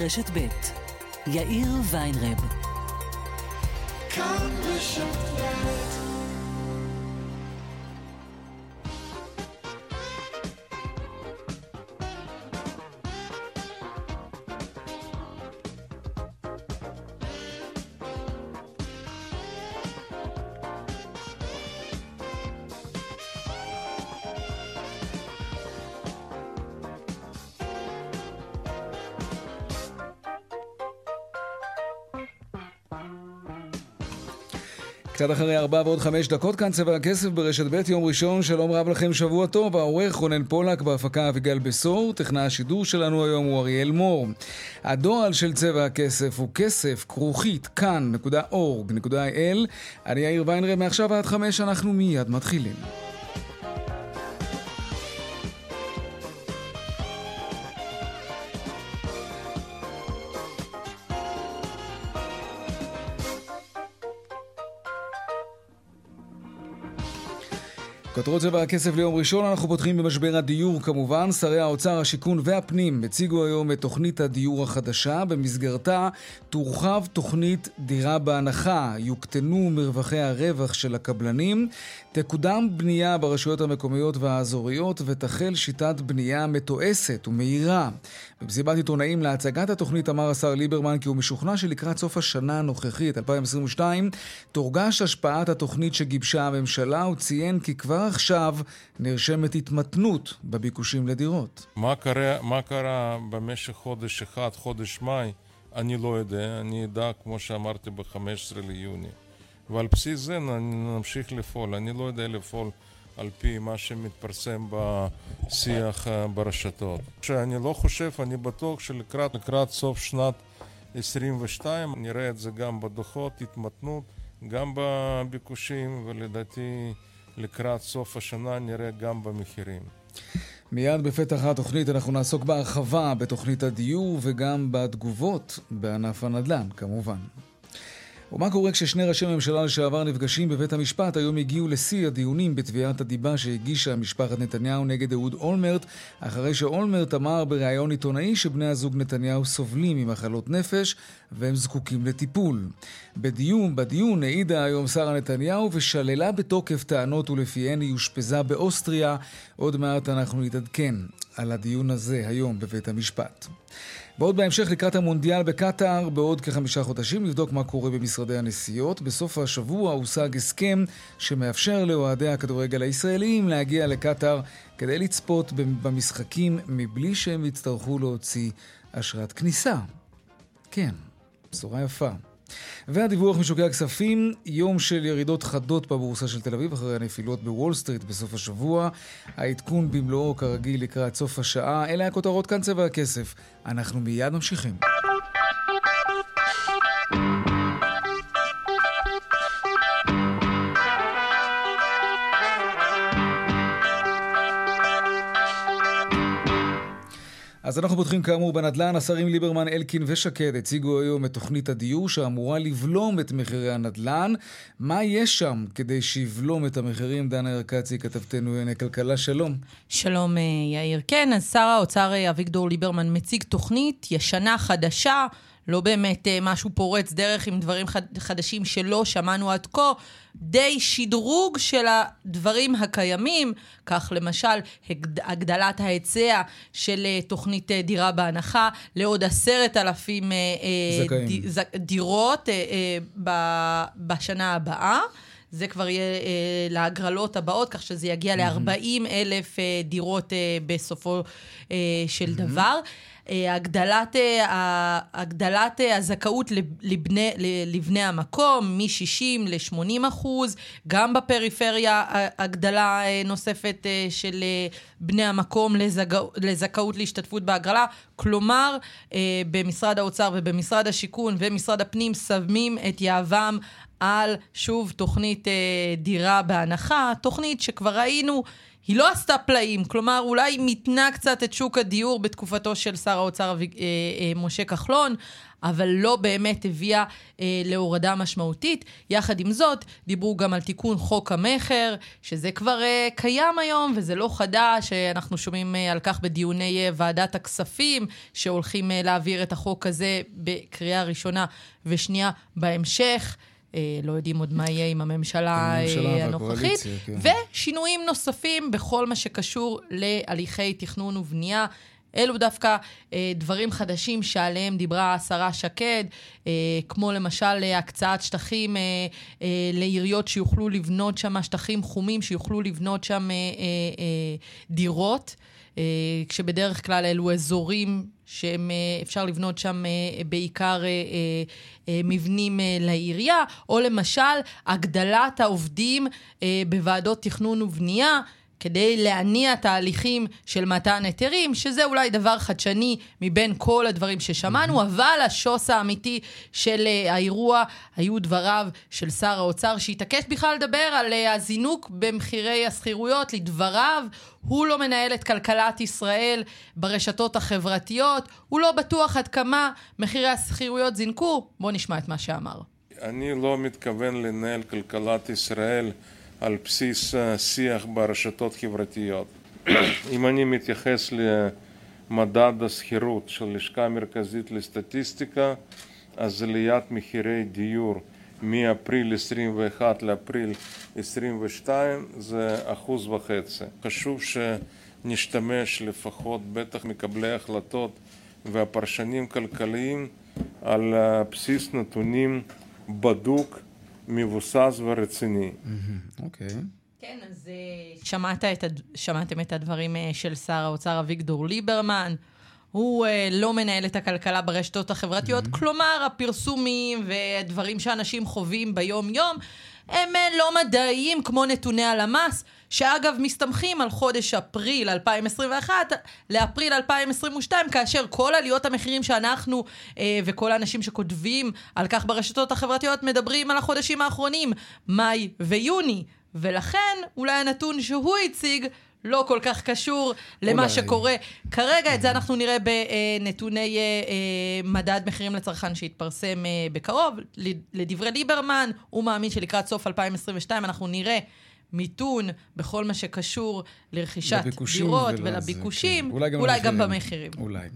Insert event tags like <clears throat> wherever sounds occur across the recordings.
רשת ב' יאיר ויינרב. כאן רשת קצת אחרי ארבע ועוד חמש דקות כאן צבע הכסף ברשת ב' יום ראשון, שלום רב לכם, שבוע טוב. העורך רונן פולק, בהפקה אביגל בשור, טכנה השידור שלנו היום הוא אריאל מור. הדואל של צבע הכסף הוא כסף, כרוכית, כאן.org.il. אני יאיר ויינרב, מעכשיו עד חמש אנחנו מיד מתחילים. כותרות צבע הכסף ליום ראשון, אנחנו פותחים במשבר הדיור כמובן. שרי האוצר, השיכון והפנים הציגו היום את תוכנית הדיור החדשה. במסגרתה תורחב תוכנית דירה בהנחה, יוקטנו מרווחי הרווח של הקבלנים, תקודם בנייה ברשויות המקומיות והאזוריות ותחל שיטת בנייה מתועסת ומהירה. במסיבת עיתונאים להצגת התוכנית אמר השר ליברמן כי הוא משוכנע שלקראת סוף השנה הנוכחית, 2022, תורגש השפעת התוכנית שגיבשה הממשלה. הוא ציין כי כבר עכשיו נרשמת התמתנות בביקושים לדירות. מה קרה, מה קרה במשך חודש אחד, חודש מאי, אני לא יודע. אני אדע, כמו שאמרתי, ב-15 ליוני. ועל בסיס זה נמשיך לפעול. אני לא יודע לפעול על פי מה שמתפרסם בשיח אה, ברשתות. שאני לא חושב, אני בטוח שלקראת סוף שנת 22 נראה את זה גם בדוחות, התמתנות, גם בביקושים, ולדעתי לקראת סוף השנה נראה גם במחירים. מיד בפתח התוכנית אנחנו נעסוק בהרחבה בתוכנית הדיור וגם בתגובות בענף הנדל"ן, כמובן. ומה קורה כששני ראשי ממשלה לשעבר נפגשים בבית המשפט? היום הגיעו לשיא הדיונים בתביעת הדיבה שהגישה משפחת נתניהו נגד אהוד אולמרט, אחרי שאולמרט אמר בריאיון עיתונאי שבני הזוג נתניהו סובלים ממחלות נפש והם זקוקים לטיפול. בדיון, בדיון העידה היום שרה נתניהו ושללה בתוקף טענות ולפיהן היא אושפזה באוסטריה. עוד מעט אנחנו נתעדכן על הדיון הזה היום בבית המשפט. ועוד בהמשך לקראת המונדיאל בקטאר, בעוד כחמישה חודשים, לבדוק מה קורה במשרדי הנסיעות. בסוף השבוע הושג הסכם שמאפשר לאוהדי הכדורגל הישראלים להגיע לקטאר כדי לצפות במשחקים מבלי שהם יצטרכו להוציא אשרת כניסה. כן, בשורה יפה. והדיווח משוקי הכספים, יום של ירידות חדות בבורסה של תל אביב אחרי הנפילות בוול סטריט בסוף השבוע. העדכון במלואו כרגיל לקראת סוף השעה. אלה הכותרות כאן צבע הכסף. אנחנו מיד ממשיכים. אז אנחנו פותחים כאמור בנדל"ן. השרים ליברמן, אלקין ושקד הציגו היום את תוכנית הדיור שאמורה לבלום את מחירי הנדל"ן. מה יש שם כדי שיבלום את המחירים? דנה ארקצי, כתבתנו לענייני כלכלה, שלום. שלום, אה, יאיר. כן, אז שר האוצר אה, אביגדור ליברמן מציג תוכנית ישנה, חדשה. לא באמת אה, משהו פורץ דרך עם דברים חדשים שלא שמענו עד כה, די שדרוג של הדברים הקיימים, כך למשל הגדלת ההיצע של אה, תוכנית אה, דירה בהנחה לעוד עשרת אלפים דירות בשנה הבאה. זה כבר יהיה אה, להגרלות הבאות, כך שזה יגיע ל-40 אלף אה, דירות אה, בסופו אה, של mm-hmm. דבר. אה, הגדלת, אה, הגדלת אה, הזכאות לבני, לבני המקום מ-60 ל-80 אחוז, גם בפריפריה הגדלה נוספת של בני המקום לזכא, לזכאות להשתתפות בהגרלה. כלומר, במשרד האוצר ובמשרד השיכון ומשרד הפנים שמים את יהבם על, שוב, תוכנית דירה בהנחה, תוכנית שכבר ראינו היא לא עשתה פלאים, כלומר, אולי מיתנה קצת את שוק הדיור בתקופתו של שר האוצר אה, אה, משה כחלון, אבל לא באמת הביאה אה, להורדה משמעותית. יחד עם זאת, דיברו גם על תיקון חוק המכר, שזה כבר אה, קיים היום וזה לא חדש, אה, אנחנו שומעים אה, על כך בדיוני אה, ועדת הכספים, שהולכים אה, להעביר את החוק הזה בקריאה ראשונה ושנייה בהמשך. לא יודעים עוד מה יהיה עם הממשלה, הממשלה אה, הנוכחית, כן. ושינויים נוספים בכל מה שקשור להליכי תכנון ובנייה. אלו דווקא אה, דברים חדשים שעליהם דיברה השרה שקד, אה, כמו למשל אה, הקצאת שטחים אה, אה, לעיריות שיוכלו לבנות שם, שטחים חומים שיוכלו לבנות שם אה, אה, אה, דירות. אה, כשבדרך כלל אלו אזורים שאפשר אה, לבנות שם אה, בעיקר מבנים לעירייה, או למשל הגדלת העובדים בוועדות תכנון ובנייה. כדי להניע תהליכים של מתן היתרים, שזה אולי דבר חדשני מבין כל הדברים ששמענו. אבל השוס האמיתי של uh, האירוע היו דבריו של שר האוצר, שהתעקש בכלל לדבר על uh, הזינוק במחירי השכירויות. לדבריו, הוא לא מנהל את כלכלת ישראל ברשתות החברתיות, הוא לא בטוח עד כמה מחירי השכירויות זינקו. בואו נשמע את מה שאמר. אני לא מתכוון לנהל כלכלת ישראל על בסיס אה, שיח ברשתות חברתיות. <clears throat> אם אני מתייחס למדד השכירות של לשכה המרכזית לסטטיסטיקה, אז עליית מחירי דיור מאפריל 21 לאפריל 22 זה אחוז וחצי. חשוב שנשתמש לפחות, בטח מקבלי החלטות והפרשנים כלכליים, על אה, בסיס נתונים בדוק מבוסס ורציני. אוקיי. כן, אז אה, שמעת את, שמעתם את הדברים אה, של שר האוצר אביגדור ליברמן. הוא uh, לא מנהל את הכלכלה ברשתות החברתיות, mm-hmm. כלומר, הפרסומים ודברים שאנשים חווים ביום-יום הם אה, לא מדעיים כמו נתוני הלמ"ס, שאגב מסתמכים על חודש אפריל 2021 לאפריל 2022, כאשר כל עליות המחירים שאנחנו אה, וכל האנשים שכותבים על כך ברשתות החברתיות מדברים על החודשים האחרונים, מאי ויוני. ולכן אולי הנתון שהוא הציג לא כל כך קשור למה אולי. שקורה. כרגע את זה אנחנו נראה בנתוני אה, אה, מדד מחירים לצרכן שהתפרסם אה, בקרוב. לדברי ליברמן, הוא מאמין שלקראת סוף 2022 אנחנו נראה מיתון בכל מה שקשור לרכישת דירות ולביקושים, כן. אולי גם, אולי גם במחירים. אולי.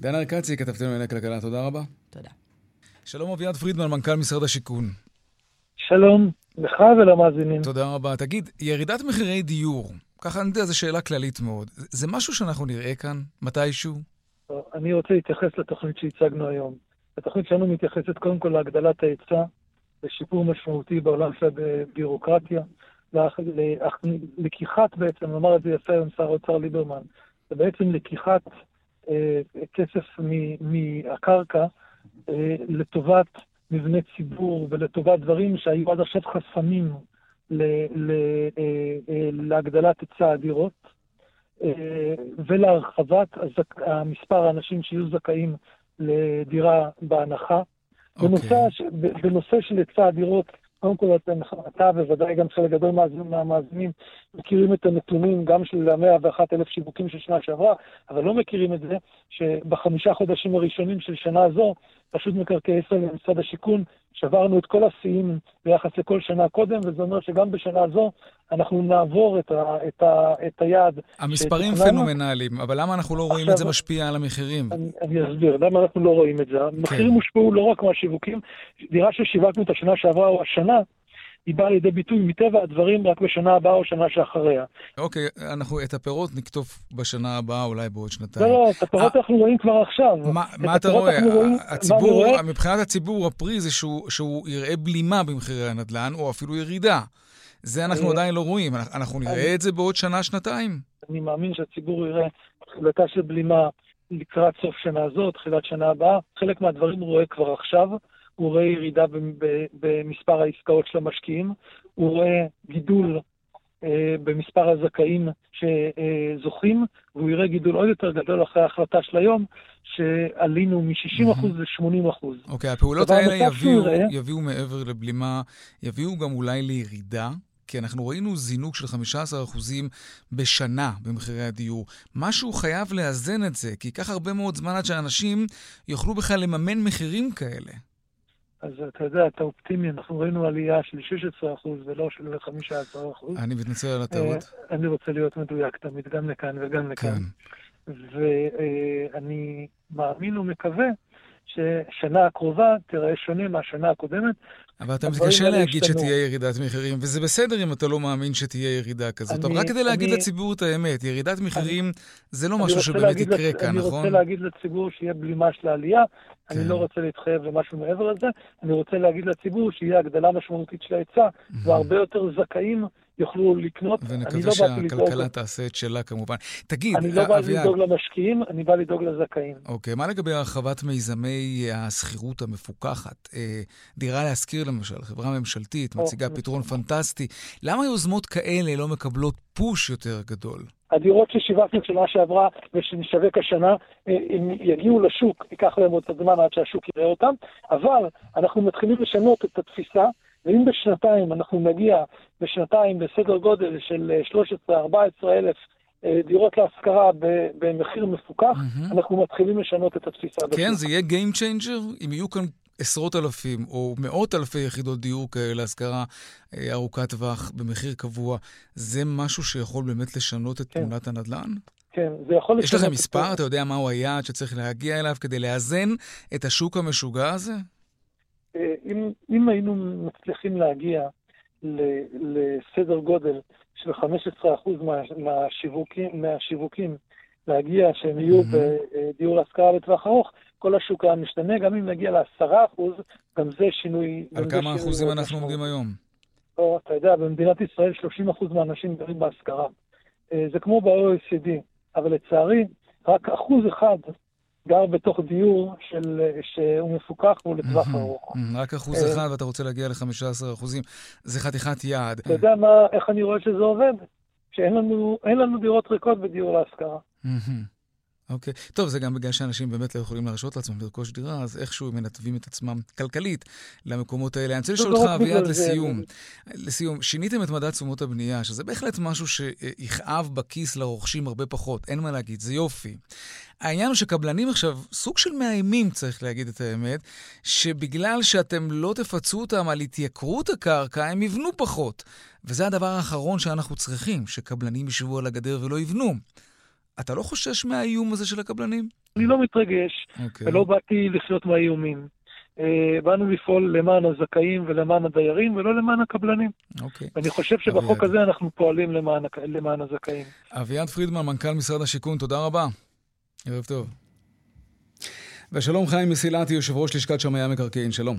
דנה ארקצי, כתבתם לענייני כלכלה, תודה רבה. תודה. שלום אביעד פרידמן, מנכ"ל משרד השיכון. שלום לך ולמאזינים. תודה רבה. תגיד, ירידת מחירי דיור, ככה אני יודע, זו שאלה כללית מאוד. זה משהו שאנחנו נראה כאן, מתישהו? אני רוצה להתייחס לתוכנית שהצגנו היום. התוכנית שלנו מתייחסת קודם כל להגדלת ההיצע, לשיפור משמעותי בעולם של הביורוקרטיה, לקיחת בעצם, נאמר את זה יפה היום שר האוצר ליברמן, זה בעצם לקיחת אה, כסף מהקרקע אה, לטובת מבני ציבור ולטובת דברים שהיו עד עכשיו חסמים להגדלת היצע הדירות אה, ולהרחבת מספר האנשים שיהיו זכאים לדירה בהנחה. Okay. אוקיי. בנושא, בנושא של היצע הדירות, קודם כל אתה, אתה בוודאי גם חלק גדול מהמאזינים מכירים את הנתונים גם של המאה ואחת אלף שיווקים של שנה שעברה, אבל לא מכירים את זה שבחמישה חודשים הראשונים של שנה זו, פשוט מקרקעי ישראל ומשרד השיכון שברנו את כל השיאים ביחס לכל שנה קודם, וזה אומר שגם בשנה זו אנחנו נעבור את, ה, את, ה, את היעד. המספרים פנומנליים, אבל למה אנחנו לא רואים עכשיו, את זה משפיע על המחירים? אני, אני אסביר, למה אנחנו לא רואים את זה. המחירים כן. הושפעו לא רק מהשיווקים, דירה ששיווקנו את השנה שעברה או השנה, היא באה לידי ביטוי מטבע הדברים רק בשנה הבאה או שנה שאחריה. אוקיי, אנחנו את הפירות נכתוב בשנה הבאה, אולי בעוד שנתיים. לא, לא, את הפירות אנחנו רואים כבר עכשיו. מה אתה רואה? הציבור, מבחינת הציבור, הפרי זה שהוא יראה בלימה במחירי הנדל"ן, או אפילו ירידה. זה אנחנו עדיין לא רואים. אנחנו נראה את זה בעוד שנה, שנתיים. אני מאמין שהציבור יראה תחילתה של בלימה לקראת סוף שנה זו, תחילת שנה הבאה. חלק מהדברים הוא רואה כבר עכשיו. הוא רואה ירידה במספר העסקאות של המשקיעים, הוא רואה גידול אה, במספר הזכאים שזוכים, והוא יראה גידול עוד יותר גדול אחרי ההחלטה של היום, שעלינו מ-60% ל-80%. אוקיי, הפעולות האלה יביאו, יביאו מעבר לבלימה, יביאו גם אולי לירידה כי אנחנו ראינו זינוק של 15% בשנה במחירי הדיור. משהו חייב לאזן את זה, כי ייקח הרבה מאוד זמן עד שאנשים יוכלו בכלל לממן מחירים כאלה. אז אתה יודע, אתה אופטימי, אנחנו ראינו עלייה של 16% ולא של 15%. אני מתנצל על הטעות. אני רוצה להיות מדויק תמיד, גם לכאן וגם לכאן. כן. ואני מאמין ומקווה ששנה הקרובה תראה שונה מהשנה הקודמת. אבל אתה מתקשה להגיד שתהיה ירידת מחירים, וזה בסדר אם אתה לא מאמין שתהיה ירידה כזאת. אבל רק כדי להגיד לציבור את האמת, ירידת מחירים זה לא משהו שבאמת יקרה כאן, נכון? אני רוצה להגיד לציבור שיהיה בלימה של העלייה, אני כן. לא רוצה להתחייב למשהו מעבר לזה, אני רוצה להגיד לציבור שיהיה הגדלה משמעותית של ההיצע, והרבה יותר זכאים יוכלו לקנות. ונקווה לא שהכלכלה תעשה את שלה כמובן. תגיד, אני לא בא לדאוג למשקיעים, אני בא לדאוג לזכאים. אוקיי, מה לגבי הרחבת מיזמי השכירות המפוקחת? אה, דירה להשכיר למשל, חברה ממשלתית, מציגה פתרון פנטסטי. למה יוזמות כאלה לא מקבלות פוש יותר גדול? הדירות ששיווקנו שנה שעברה ושנשווק השנה, אה, אם יגיעו לשוק, ייקח להם עוד את הזמן עד שהשוק יראה אותם, אבל אנחנו מתחילים לשנות את התפיסה, ואם בשנתיים אנחנו נגיע, בשנתיים בסדר גודל של 13-14 אה, אלף אה, דירות להשכרה במחיר מפוקח, mm-hmm. אנחנו מתחילים לשנות את התפיסה. כן, זה יהיה Game Changer? אם יהיו כאן עשרות אלפים או מאות אלפי יחידות דיור כאלה להשכרה אה, ארוכת טווח במחיר קבוע, זה משהו שיכול באמת לשנות את כן. תמונת הנדל"ן? כן, זה יכול לשנות... יש לכם מספר? אתה יודע מהו היעד שצריך להגיע אליו כדי לאזן את השוק המשוגע הזה? אה, אם, אם היינו מצליחים להגיע לסדר גודל של 15% מה, מהשיווקים, מהשיווקים להגיע שהם יהיו mm-hmm. בדיור להשכרה לטווח ארוך, כל השוק היה משתנה, גם אם נגיע לעשרה אחוז, גם זה שינוי... על כמה שינוי אחוזים אנחנו עומדים היום? לא, אתה יודע, במדינת ישראל 30 אחוז מהאנשים גרים בהשכרה. אה, זה כמו ב-OECD, אבל לצערי, רק אחוז אחד גר בתוך דיור של, שהוא מפוקח והוא לטווח ארוך. רק אחוז אה, אחד ואתה רוצה להגיע ל-15 אחוזים, זה חתיכת יעד. אתה יודע מה, איך אני רואה שזה עובד? שאין לנו, לנו דירות ריקות בדיור להשכרה. אוקיי. Okay. טוב, זה גם בגלל שאנשים באמת לא יכולים להרשות לעצמם לרכוש דירה, אז איכשהו הם מנתבים את עצמם כלכלית למקומות האלה. אני רוצה לשאול אותך, אביעד, לסיום. לסיום, שיניתם את מדד תשומות הבנייה, שזה בהחלט משהו שיכאב בכיס לרוכשים הרבה פחות, אין מה להגיד, זה יופי. העניין הוא שקבלנים עכשיו, סוג של מאיימים, צריך להגיד את האמת, שבגלל שאתם לא תפצו אותם על התייקרות הקרקע, הם יבנו פחות. וזה הדבר האחרון שאנחנו צריכים, שקבלנים ישבו על הגדר ולא יבנו. אתה לא חושש מהאיום הזה של הקבלנים? אני לא מתרגש, okay. אוקיי. ולא באתי לחיות מהאיומים. Uh, באנו לפעול למען הזכאים ולמען הדיירים, ולא למען הקבלנים. אוקיי. Okay. ואני חושב שבחוק אביעד. הזה אנחנו פועלים למען, למען הזכאים. אביעד פרידמן, מנכ"ל משרד השיכון, תודה רבה. ערב טוב. ושלום חיים מסילתי, יושב ראש לשכת שמאי המקרקעין, שלום.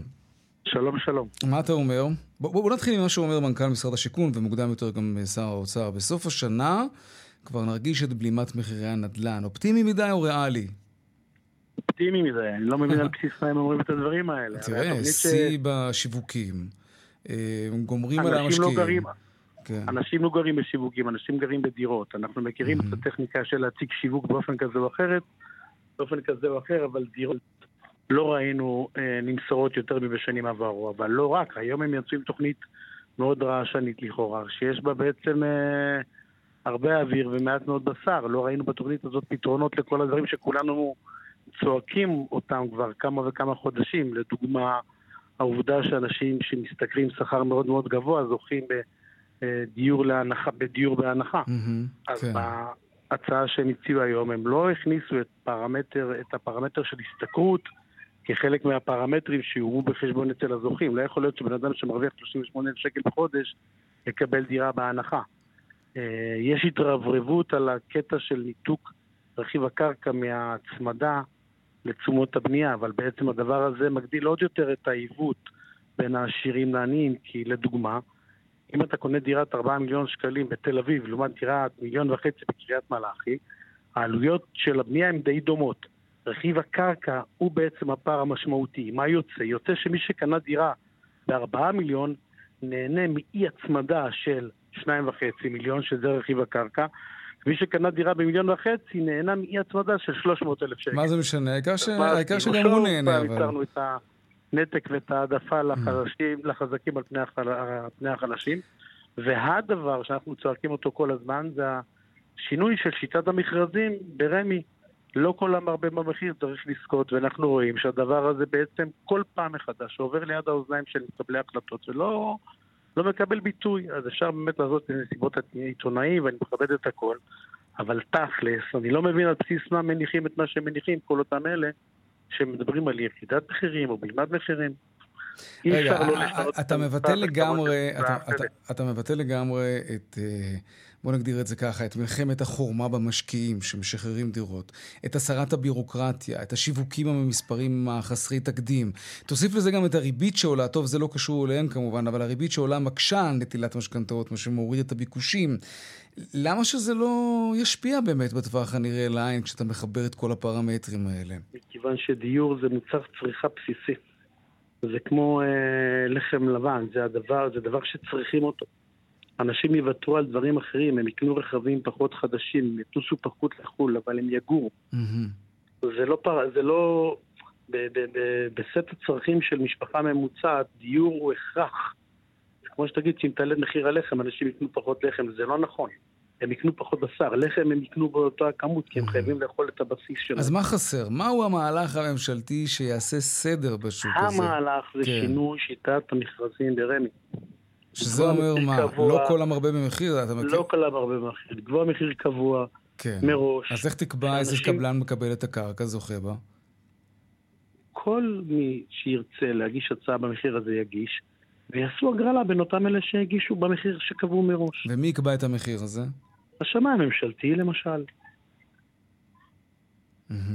שלום, שלום. מה אתה אומר? בוא, בוא נתחיל עם מה שאומר מנכ"ל משרד השיכון, ומוקדם יותר גם שר האוצר. בסוף השנה כבר נרגיש את בלימת מחירי הנדל"ן. אופטימי מדי או ריאלי? אופטימי מדי, אני לא מבין על בסיס מה הם אומרים את הדברים האלה. תראה, שיא בשיווקים. אה, גומרים על המשקיעים. לא גרים, כן. אנשים לא גרים בשיווקים, אנשים גרים בדירות. אנחנו מכירים את הטכניקה של להציג שיווק באופן כזה או אחרת, באופן כזה או אחר, אבל דירות לא ראינו אה, נמסורות יותר מבשנים עברו. אבל לא רק, היום הם יצאו עם תוכנית מאוד רעשנית לכאורה, שיש בה בעצם... אה, הרבה אוויר ומעט מאוד בשר. לא ראינו בתוכנית הזאת פתרונות לכל הדברים שכולנו צועקים אותם כבר כמה וכמה חודשים. לדוגמה, העובדה שאנשים שמשתכרים שכר מאוד מאוד גבוה זוכים בדיור, להנחה, בדיור בהנחה. Mm-hmm, אז כן. בהצעה שהם הציעו היום הם לא הכניסו את, פרמטר, את הפרמטר של השתכרות כחלק מהפרמטרים שיובאו בחשבון אצל הזוכים. לא יכול להיות שבן אדם שמרוויח 38,000 שקל בחודש יקבל דירה בהנחה. אה, יש התרברבות על הקטע של ניתוק רכיב הקרקע מההצמדה לתשומות הבנייה, אבל בעצם הדבר הזה מגדיל עוד יותר את העיוות בין העשירים לעניים, כי לדוגמה, אם אתה קונה דירת 4 מיליון שקלים בתל אביב לעומת דירת מיליון וחצי בקריית מלאכי, העלויות של הבנייה הן די דומות. רכיב הקרקע הוא בעצם הפער המשמעותי. מה יוצא? יוצא שמי שקנה דירה ב-4 מיליון נהנה מאי הצמדה של שניים וחצי מיליון, שזה רכיב הקרקע. מי שקנה דירה במיליון וחצי נהנה מאי הצמדה של 300 אלף שקל. מה זה משנה? העיקר שגם הוא נהנה, אבל... יצרנו את הנתק ואת העדפה לחזקים על פני החלשים. והדבר שאנחנו צועקים אותו כל הזמן זה השינוי של שיטת המכרזים ברמ"י. לא כל המרבה במחיר צריך לזכות, ואנחנו רואים שהדבר הזה בעצם כל פעם מחדש עובר ליד האוזניים של מקבלי החלטות ולא לא מקבל ביטוי. אז אפשר באמת לעשות נסיבות עיתונאים, ואני מכבד את הכל, אבל תכלס, אני לא מבין על בסיס מה מניחים את מה שמניחים כל אותם אלה שמדברים על יחידת מחירים או בלמד מחירים. רגע, לא אתה לגמרי, אתה מבטא לגמרי את... בוא נגדיר את זה ככה, את מלחמת החורמה במשקיעים שמשחררים דירות, את הסרת הבירוקרטיה, את השיווקים המספרים החסרי תקדים. תוסיף לזה גם את הריבית שעולה, טוב, זה לא קשור אליהם כמובן, אבל הריבית שעולה מקשה על נטילת משכנתאות, מה שמוריד את הביקושים. למה שזה לא ישפיע באמת בטווח הנראה לעין כשאתה מחבר את כל הפרמטרים האלה? מכיוון שדיור זה מוצר צריכה בסיסי. זה כמו אה, לחם לבן, זה הדבר, זה דבר שצריכים אותו. אנשים יוותרו על דברים אחרים, הם יקנו רכבים פחות חדשים, הם יטוסו פחות לחו"ל, אבל הם יגורו. Mm-hmm. זה לא, פר... זה לא... ב- ב- ב- בסט הצרכים של משפחה ממוצעת, דיור הוא הכרח. זה כמו שתגיד שאם תעלה מחיר הלחם, אנשים יקנו פחות לחם, זה לא נכון. הם יקנו פחות בשר. לחם הם יקנו באותה כמות, כי הם חייבים לאכול את הבסיס שלהם. אז מה חסר? מהו המהלך הממשלתי שיעשה סדר בשוק הזה? המהלך זה כן. שינוי שיטת המכרזים ברמ"י. שזה אומר מה? קבוע, לא כל המרבה במחיר? אתה מכיר? לא כל המרבה במחיר. לקבוע מחיר קבוע כן. מראש. אז איך תקבע איזה קבלן מקבל את הקרקע, זוכה בה? כל מי שירצה להגיש הצעה במחיר הזה יגיש, ויעשו הגרלה בין אותם אלה שהגישו במחיר שקבעו מראש. ומי יקבע את המחיר הזה? השמאי הממשלתי למשל.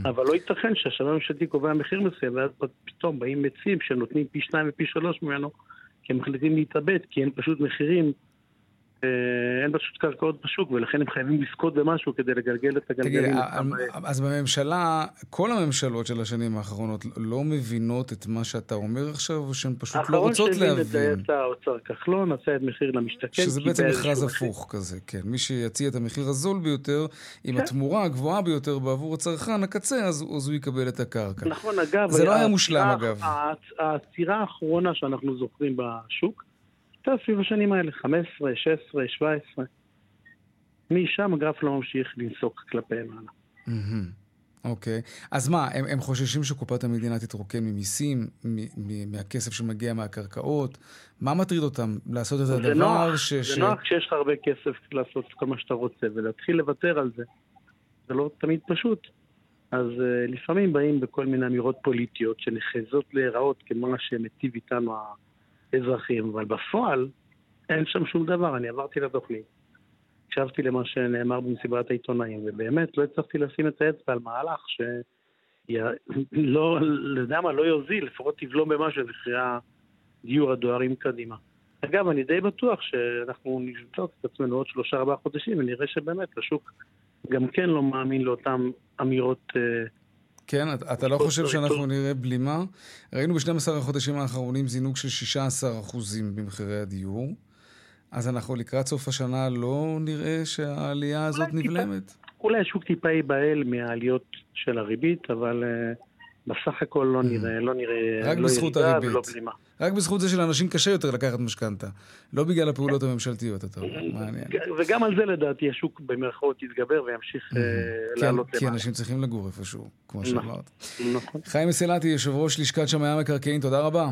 אבל לא ייתכן שהשמאי הממשלתי קובע מחיר מסוים, ואז פתאום באים מציעים שנותנים פי שניים ופי שלוש ממנו, כי הם מחליטים להתאבד, כי אין פשוט מחירים אין פשוט קרקעות בשוק, ולכן הם חייבים לזכות במשהו כדי לגלגל את הגלגלים. תגיד, אה, אז בממשלה, כל הממשלות של השנים האחרונות לא מבינות את מה שאתה אומר עכשיו, או שהן פשוט לא רוצות להבין? האחרון שהבין את זה היה האוצר כחלון, עשה את מחיר למשתכן. שזה בעצם מכרז הפוך כזה, כן. מי שיציע את המחיר הזול ביותר, עם כן. התמורה הגבוהה ביותר בעבור הצרכן הקצה, אז הוא יקבל את הקרקע. נכון, אגב... זה לא היה מושלם, אגב. העצירה האחרונה שאנחנו זוכרים בשוק, הייתה סביב השנים האלה, 15, 16, 17. משם הגרף לא ממשיך לנסוק כלפי מעלה. אוקיי. Okay. אז מה, הם, הם חוששים שקופת המדינה תתרוקן ממיסים, מהכסף שמגיע מהקרקעות? מה מטריד אותם? לעשות את הדבר נוח, ש... זה ש... נוח כשיש לך הרבה כסף לעשות כל מה שאתה רוצה, ולהתחיל לוותר על זה. זה לא תמיד פשוט. אז uh, לפעמים באים בכל מיני אמירות פוליטיות שנחזות להיראות כמו מה שמיטיב איתנו אזרחים, אבל בפועל אין שם שום דבר. אני עברתי לתוכנית, הקשבתי למה שנאמר במסיבת העיתונאים, ובאמת לא הצלחתי לשים את האצבע על מהלך ש... <clears throat> לא, יודע מה, לא יוזיל, לפחות תבלום במשהו את מחירי הדיור הדוהרים קדימה. אגב, אני די בטוח שאנחנו נבדוק את עצמנו עוד שלושה ארבעה חודשים ונראה שבאמת השוק גם כן לא מאמין לאותן אמירות אה, כן, אתה לא חושב שאנחנו נראה בלימה? ראינו ב-12 החודשים האחרונים זינוק של 16 אחוזים במחירי הדיור. אז אנחנו לקראת סוף השנה לא נראה שהעלייה הזאת נבלמת? אולי השוק טיפה ייבהל מהעליות של הריבית, אבל uh, בסך הכל לא mm. נראה, לא נראה, רק לא בזכות הריבית. ולא בלימה. רק בזכות זה שלאנשים קשה יותר לקחת משכנתה. לא בגלל הפעולות הממשלתיות, אתה אומר. מעניין. וגם על זה לדעתי השוק במרכאות יתגבר וימשיך אה, לעלות למעלה. כי אנשים צריכים לגור איפשהו, כמו נכון, שאמרת. נכון. חיים מסילתי, יושב ראש לשכת שמאי המקרקעין, תודה רבה.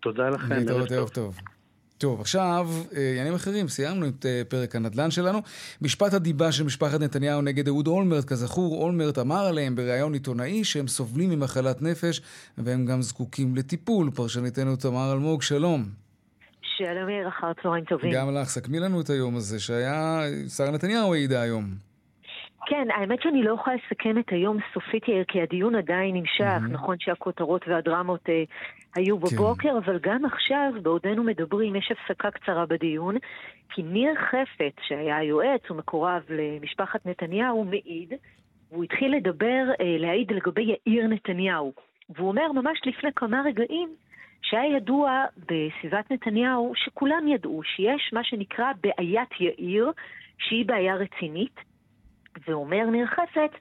תודה לכם. להתראות ערב טוב. טוב, עכשיו, עניינים אה, אחרים, סיימנו את אה, פרק הנדל"ן שלנו. משפט הדיבה של משפחת נתניהו נגד אהוד אולמרט, כזכור, אולמרט אמר עליהם בריאיון עיתונאי שהם סובלים ממחלת נפש והם גם זקוקים לטיפול. פרשניתנו תמר אלמוג, שלום. שלום יאיר, אחר צהריים טובים. גם לך, סכמי לנו את היום הזה, שהיה, שר נתניהו העידה היום. כן, האמת שאני לא יכולה לסכם את היום סופית, יאיר, כי הדיון עדיין נמשך. Mm-hmm. נכון שהכותרות והדרמות אה, היו כן. בבוקר, כן. אבל גם עכשיו, בעודנו מדברים, יש הפסקה קצרה בדיון, כי ניר חפץ, שהיה היועץ ומקורב למשפחת נתניהו, מעיד, והוא התחיל לדבר, אה, להעיד לגבי יאיר נתניהו. והוא אומר ממש לפני כמה רגעים, שהיה ידוע בסביבת נתניהו, שכולם ידעו שיש מה שנקרא בעיית יאיר, שהיא בעיה רצינית. ואומר ניר חפץ,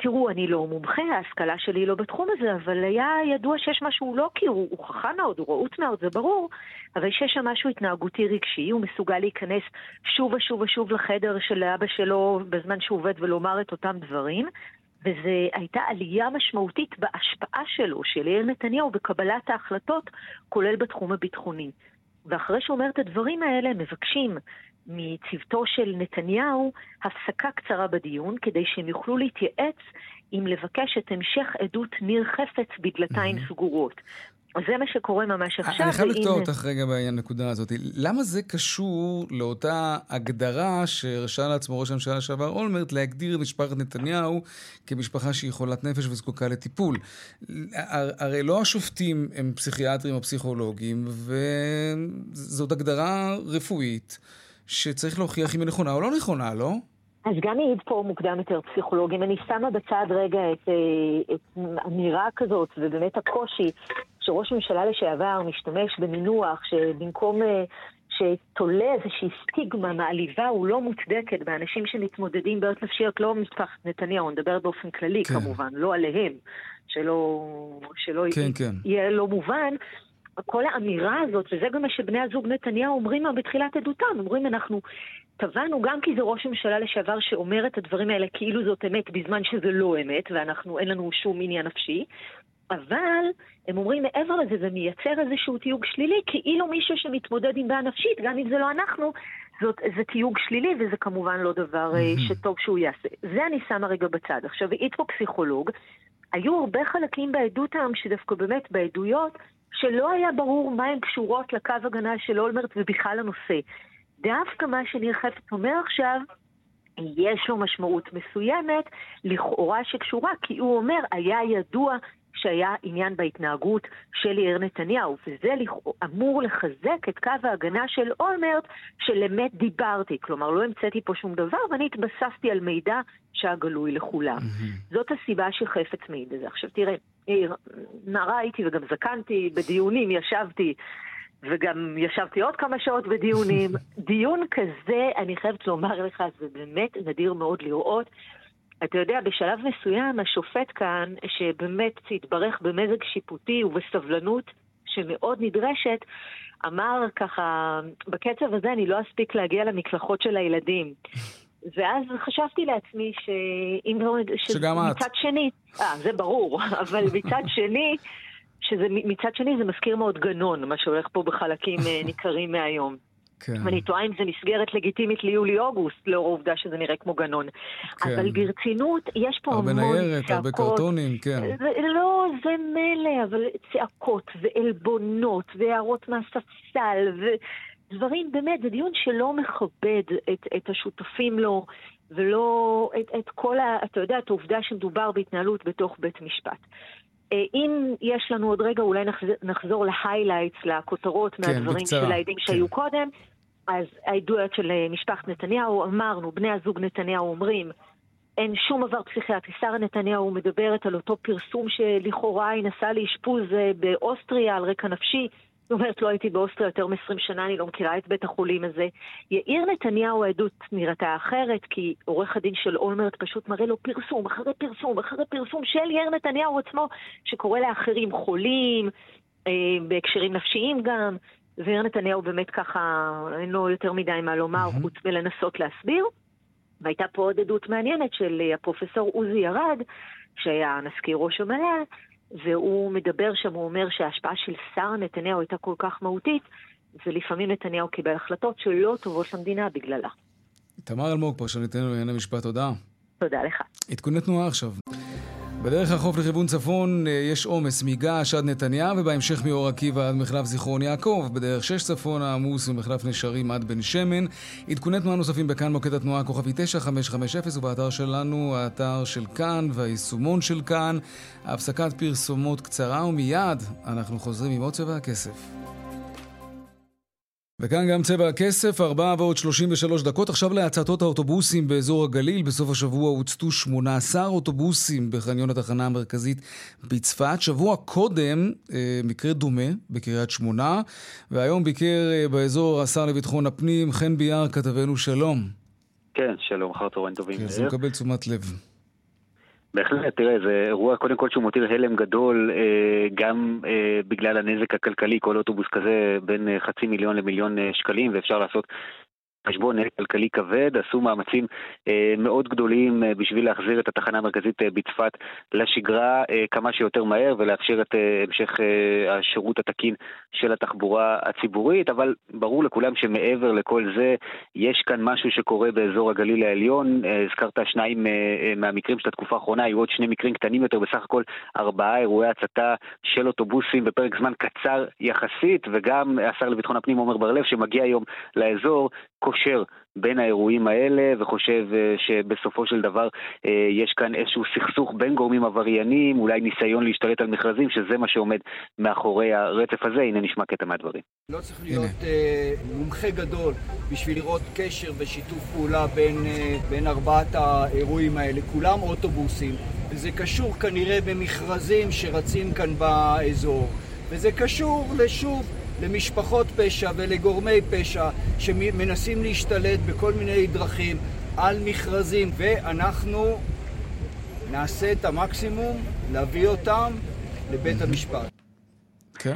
תראו, אני לא מומחה, ההשכלה שלי לא בתחום הזה, אבל היה ידוע שיש משהו לא כי הוא, הוא חכם מאוד, הוא רהוט מאוד, זה ברור, אבל שיש שם משהו התנהגותי רגשי, הוא מסוגל להיכנס שוב ושוב ושוב לחדר של אבא שלו בזמן שהוא עובד ולומר את אותם דברים, וזו הייתה עלייה משמעותית בהשפעה שלו, של יאיר נתניהו, בקבלת ההחלטות, כולל בתחום הביטחוני. ואחרי שהוא אומר את הדברים האלה, מבקשים מצוותו של נתניהו הפסקה קצרה בדיון, כדי שהם יוכלו להתייעץ אם לבקש את המשך עדות ניר חפץ בדלתיים mm-hmm. סגורות. זה מה שקורה ממש עכשיו. אני חייב לקטוע אותך רגע בנקודה הזאת. למה זה קשור לאותה הגדרה שהרשה לעצמו ראש הממשלה לשעבר אולמרט להגדיר את משפחת נתניהו כמשפחה שהיא חולת נפש וזקוקה לטיפול? הרי לא השופטים הם פסיכיאטרים או פסיכולוגים, וזאת הגדרה רפואית שצריך להוכיח אם היא נכונה או לא נכונה, לא? אז גם העיד פה מוקדם יותר פסיכולוגים. אני שמה בצד רגע את, אה, את אמירה כזאת, ובאמת הקושי שראש ממשלה לשעבר משתמש במינוח שבמקום אה, שתולה איזושהי סטיגמה מעליבה הוא לא מוצדקת באנשים שמתמודדים בעיות נפשיות, לא משפחת נתניהו, נדבר באופן כללי כן. כמובן, לא עליהם, שלא, שלא כן, כן. יהיה לא מובן. כל האמירה הזאת, וזה גם מה שבני הזוג נתניהו אומרים בתחילת עדותם, אומרים אנחנו טבענו גם כי זה ראש ממשלה לשעבר שאומר את הדברים האלה כאילו זאת אמת בזמן שזה לא אמת, ואנחנו, אין לנו שום עניין נפשי, אבל הם אומרים מעבר לזה זה מייצר איזשהו תיוג שלילי, כאילו מישהו שמתמודד עם בעיה נפשית, גם אם זה לא אנחנו, זאת, זה תיוג שלילי וזה כמובן לא דבר mm-hmm. שטוב שהוא יעשה. זה אני שמה רגע בצד. עכשיו, העיד פה פסיכולוג, היו הרבה חלקים בעדות העם שדווקא באמת בעדויות שלא היה ברור מה הן קשורות לקו הגנה של אולמרט ובכלל הנושא. דווקא מה שניר חפץ אומר עכשיו, יש לו משמעות מסוימת, לכאורה שקשורה, כי הוא אומר, היה ידוע שהיה עניין בהתנהגות של יאיר נתניהו, וזה אמור לחזק את קו ההגנה של אולמרט, של אמת דיברתי. כלומר, לא המצאתי פה שום דבר, ואני התבססתי על מידע שהיה גלוי לכולם. Mm-hmm. זאת הסיבה שחפץ מעיד בזה. עכשיו תראה, נערה הייתי וגם זקנתי, בדיונים ישבתי. וגם ישבתי עוד כמה שעות בדיונים. <laughs> דיון כזה, אני חייבת לומר לך, זה באמת נדיר מאוד לראות. אתה יודע, בשלב מסוים השופט כאן, שבאמת התברך במזג שיפוטי ובסבלנות שמאוד נדרשת, אמר ככה, בקצב הזה אני לא אספיק להגיע למקלחות של הילדים. ואז חשבתי לעצמי שאם... לא- שגם את. מצד שני, אה, זה ברור, <laughs> אבל מצד שני, שזה מצד שני זה מזכיר מאוד גנון, מה שהולך פה בחלקים אה, <laughs> ניכרים מהיום. כן. ואני תוהה אם זה מסגרת לגיטימית ליולי-אוגוסט, לאור העובדה שזה נראה כמו גנון. כן. אבל ברצינות, יש פה המון צעקות. הרבה ניירת, הרבה קרטונים, כן. זה, לא, זה מילא, אבל צעקות ועלבונות והערות מהספסל ודברים, באמת, זה דיון שלא מכבד את, את השותפים לו. ולא את, את כל ה... אתה יודע, את העובדה שמדובר בהתנהלות בתוך בית משפט. אה, אם יש לנו עוד רגע, אולי נחזור, נחזור להיילייטס, לכותרות כן, מהדברים בקצרה. של העדים כן. שהיו קודם. אז העדויות של אה, משפחת נתניהו, אמרנו, בני הזוג נתניהו אומרים, אין שום עבר פסיכיאטרי. שרה נתניהו מדברת על אותו פרסום שלכאורה היא נסעה לאשפוז אה, באוסטריה על רקע נפשי. זאת אומרת, לא הייתי באוסטריה יותר מ-20 שנה, אני לא מכירה את בית החולים הזה. יאיר נתניהו, העדות נראתה אחרת, כי עורך הדין של אולמרט פשוט מראה לו פרסום אחרי פרסום אחרי פרסום של יאיר נתניהו עצמו, שקורא לאחרים חולים, אה, בהקשרים נפשיים גם, ויאיר נתניהו באמת ככה, אין לו יותר מדי מה לומר, mm-hmm. חוץ מלנסות להסביר. והייתה פה עוד עדות מעניינת של אה, הפרופסור עוזי ירד, שהיה נזכיר ראש המל"ל, והוא מדבר שם, הוא אומר שההשפעה של שרה נתניהו הייתה כל כך מהותית, ולפעמים נתניהו קיבל החלטות שלא טובות למדינה בגללה. תמר אלמוג, פרשניתנו לענייני משפט, תודה. תודה לך. עדכוני תנועה עכשיו. בדרך החוף לכיוון צפון אה, יש עומס מגעש עד נתניה ובהמשך מאור עקיבא עד מחלף זיכרון יעקב. בדרך שש צפון העמוס ומחלף נשרים עד בן שמן. עדכוני תנועה נוספים בכאן מוקד התנועה כוכבי 9550 ובאתר שלנו, האתר של כאן והיישומון של כאן. הפסקת פרסומות קצרה ומיד אנחנו חוזרים עם עוד צבע הכסף. וכאן גם צבע הכסף, 4 ועוד 33 דקות. עכשיו להצתות האוטובוסים באזור הגליל. בסוף השבוע הוצתו 18 אוטובוסים בחניון התחנה המרכזית בצפת. שבוע קודם, אה, מקרה דומה בקריית שמונה, והיום ביקר אה, באזור השר לביטחון הפנים, חן ביאר, כתבנו שלום. כן, שלום, אחר צהריים טובים. כן, זה מקבל תשומת לב. בהחלט, תראה, זה אירוע קודם כל שהוא מותיר הלם גדול אה, גם אה, בגלל הנזק הכלכלי, כל אוטובוס כזה בין אה, חצי מיליון למיליון שקלים, ואפשר לעשות חשבון כלכלי כבד, עשו מאמצים אה, מאוד גדולים אה, בשביל להחזיר את התחנה המרכזית אה, בצפת לשגרה כמה שיותר מהר ולאפשר את המשך השירות התקין של התחבורה הציבורית, אבל ברור לכולם שמעבר לכל זה, יש כאן משהו שקורה באזור הגליל העליון. הזכרת שניים מהמקרים של התקופה האחרונה, היו עוד שני מקרים קטנים יותר, בסך הכל ארבעה אירועי הצתה של אוטובוסים בפרק זמן קצר יחסית, וגם השר לביטחון הפנים עמר בר-לב שמגיע היום לאזור, קושר בין האירועים האלה וחושב אה, שבסופו של דבר אה, יש כאן איזשהו סכסוך בין גורמים עבריינים, אולי ניסיון להשתלט על מכרזים, שזה מה שעומד מאחורי הרצף הזה. הנה נשמע קטע מהדברים. לא צריך להיות uh, מומחה גדול בשביל לראות קשר ושיתוף פעולה בין, uh, בין ארבעת האירועים האלה. כולם אוטובוסים, וזה קשור כנראה במכרזים שרצים כאן באזור, וזה קשור לשוב למשפחות פשע ולגורמי פשע שמנסים להשתלט בכל מיני דרכים על מכרזים, ואנחנו נעשה את המקסימום להביא אותם לבית המשפט. כן.